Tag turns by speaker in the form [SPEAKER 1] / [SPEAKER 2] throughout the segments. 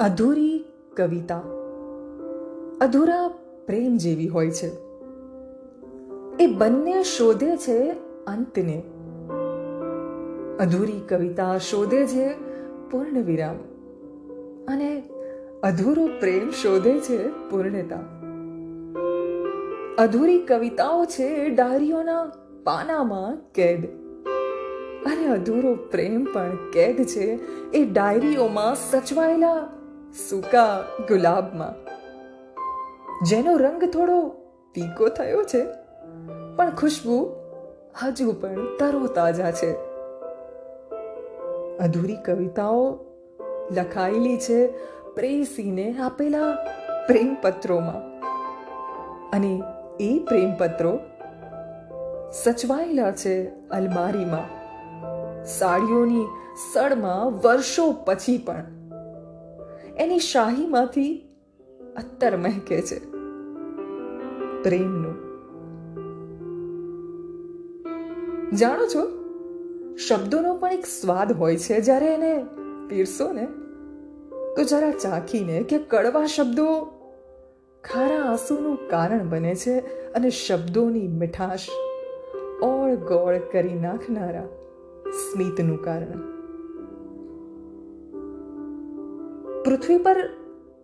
[SPEAKER 1] અધૂરી કવિતા. અધૂરા પ્રેમ જેવી હોય છે. એ બંને શોધે છે અંતને. અધૂરી કવિતા શોધે છે પૂર્ણ વિરામ અને અધૂરો પ્રેમ શોધે છે પૂર્ણતા. અધૂરી કવિતાઓ છે ડાયરીઓના પાનામાં કેદ. અને અધૂરો પ્રેમ પણ કેદ છે એ ડાયરીઓમાં સચવાયેલા સૂકા ગુલાબમાં. જેનો રંગ થોડો પીકો થયો છે, પણ ખુશ્બુ હજુ પણ તરોતાજા છે. અધૂરી કવિતાઓ લખાયેલી છે પ્રેસીને આપેલા પ્રેમપત્રોમાં. અને એ પ્રેમપત્રો સચવાયેલા છે અલમારીમાં. સાડીઓની સડમાં વર્ષો પછી પણ. એની શાહીમાંથી અત્તર મહેકે છે. પ્રેમનું. જાણો છો, શબ્દોનો પણ એક સ્વાદ હોય છે, જ્યારે એને પીરસો ને, તો જરા ચાખીને કે કડવા શબ્દો ખારા આંસુનું કારણ બને છે અને શબ્દોની મીઠાશ ઓળ ગોળ કરી નાખનારા સ્મિતનું કારણ. પૃથ્વી પર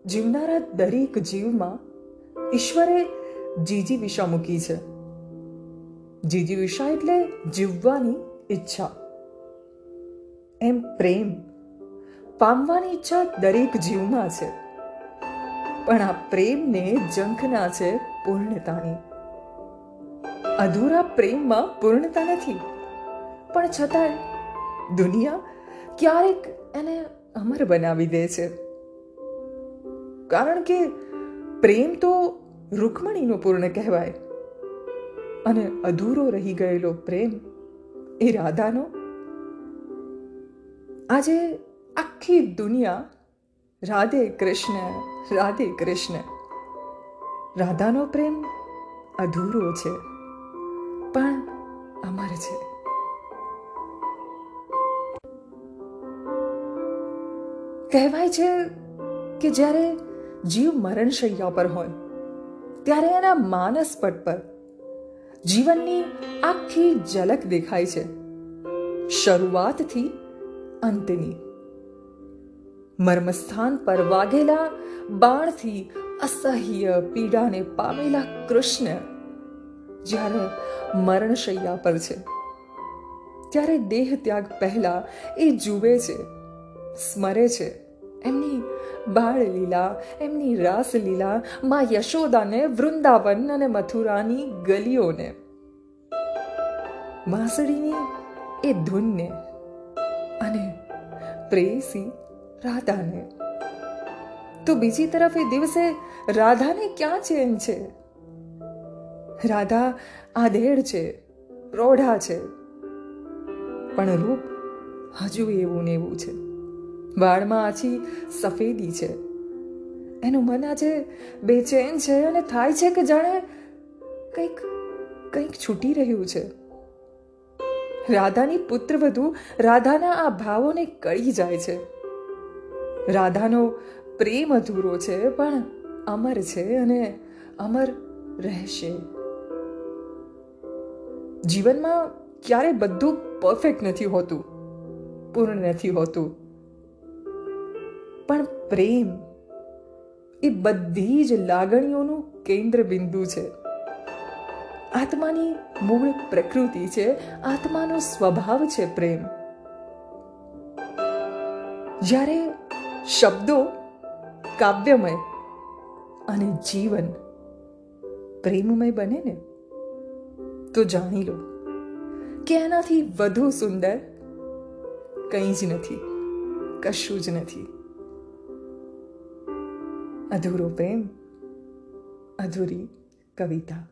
[SPEAKER 1] જીવનારા દરેક જીવમાં ઈશ્વરે જીજી વિષા મૂકી છે. જીજી વિષા એટલે જીવવાની ઈચ્છા. એમ પ્રેમ. પામવાની ઈચ્છા દરેક જીવમાં છે. પણ આ પ્રેમને જંખના છે પૂર્ણતાની. અધૂરા પ્રેમમાં પૂર્ણતા નથી. પણ છતાંય દુનિયા ક્યારેક એને અમર બનાવી દે છે. કારણ કે પ્રેમ તો રૂકમણીનો પૂર્ણ કહેવાય. અને અધૂરો રહી ગયેલો પ્રેમ એ રાધાનો. આજે આખી દુનિયા રાધે કૃષ્ણ રાધે કૃષ્ણ. રાધાનો પ્રેમ અધૂરો છે, પણ અમર છે. કહેવાય છે કે જ્યારે જીવ મરણશૈયા પર હોય, ત્યારે એના માનસ પટ પર જીવનની આખી ઝલક દેખાય છે, શરૂઆતથી અંતની. મર્મસ્થાન પર વાગેલા બાણથી અસહ્ય પીડાને પામેલા કૃષ્ણ જ્યારે મરણશૈયા પર છે, ત્યારે દેહ ત્યાગ પહેલા એ જુએ છે, સ્મરે છે. એમની બાળ લીલા એમની રાસ લીલા માં યશોદાને વૃંદાવન અને મથુરાની ગલીઓને. વાંસળીની એ ધૂનને અને પ્રેયસી રાધાને. તો બીજી તરફ એ દિવસે રાધાને ક્યાં ચેન છે? રાધા આધેડ છે પ્રૌઢા છે. પણ રૂપ હજુ એવું ને એવું છે. વાળમાં આછી સફેદી છે. એનું મન આજે બેચેન છે અને થાય છે કે જાણે કંઈક કંઈક છૂટી રહ્યું છે. રાધાની પુત્રવધુ રાધાના આ ભાવોને કળી જાય છે. રાધાનો પ્રેમ અધૂરો છે, પણ અમર છે અને અમર રહેશે. જીવનમાં ક્યારે બધું પરફેક્ટ નથી હોતું, પૂર્ણ નથી હોતું. પ્રેમ એ બધી જ લાગણીઓનું કેન્દ્ર બિંદુ છે. આત્માની મૂળ પ્રકૃતિ છે, આત્માનો સ્વભાવ છે પ્રેમ. જ્યારે શબ્દો કાવ્યમય અને જીવન પ્રેમમય બને ને, તો જાણી લો કે એનાથી વધુ સુંદર કંઈ જ નથી, કશું જ નથી. અધૂરો પ્રેમ અધૂરી કવિતા.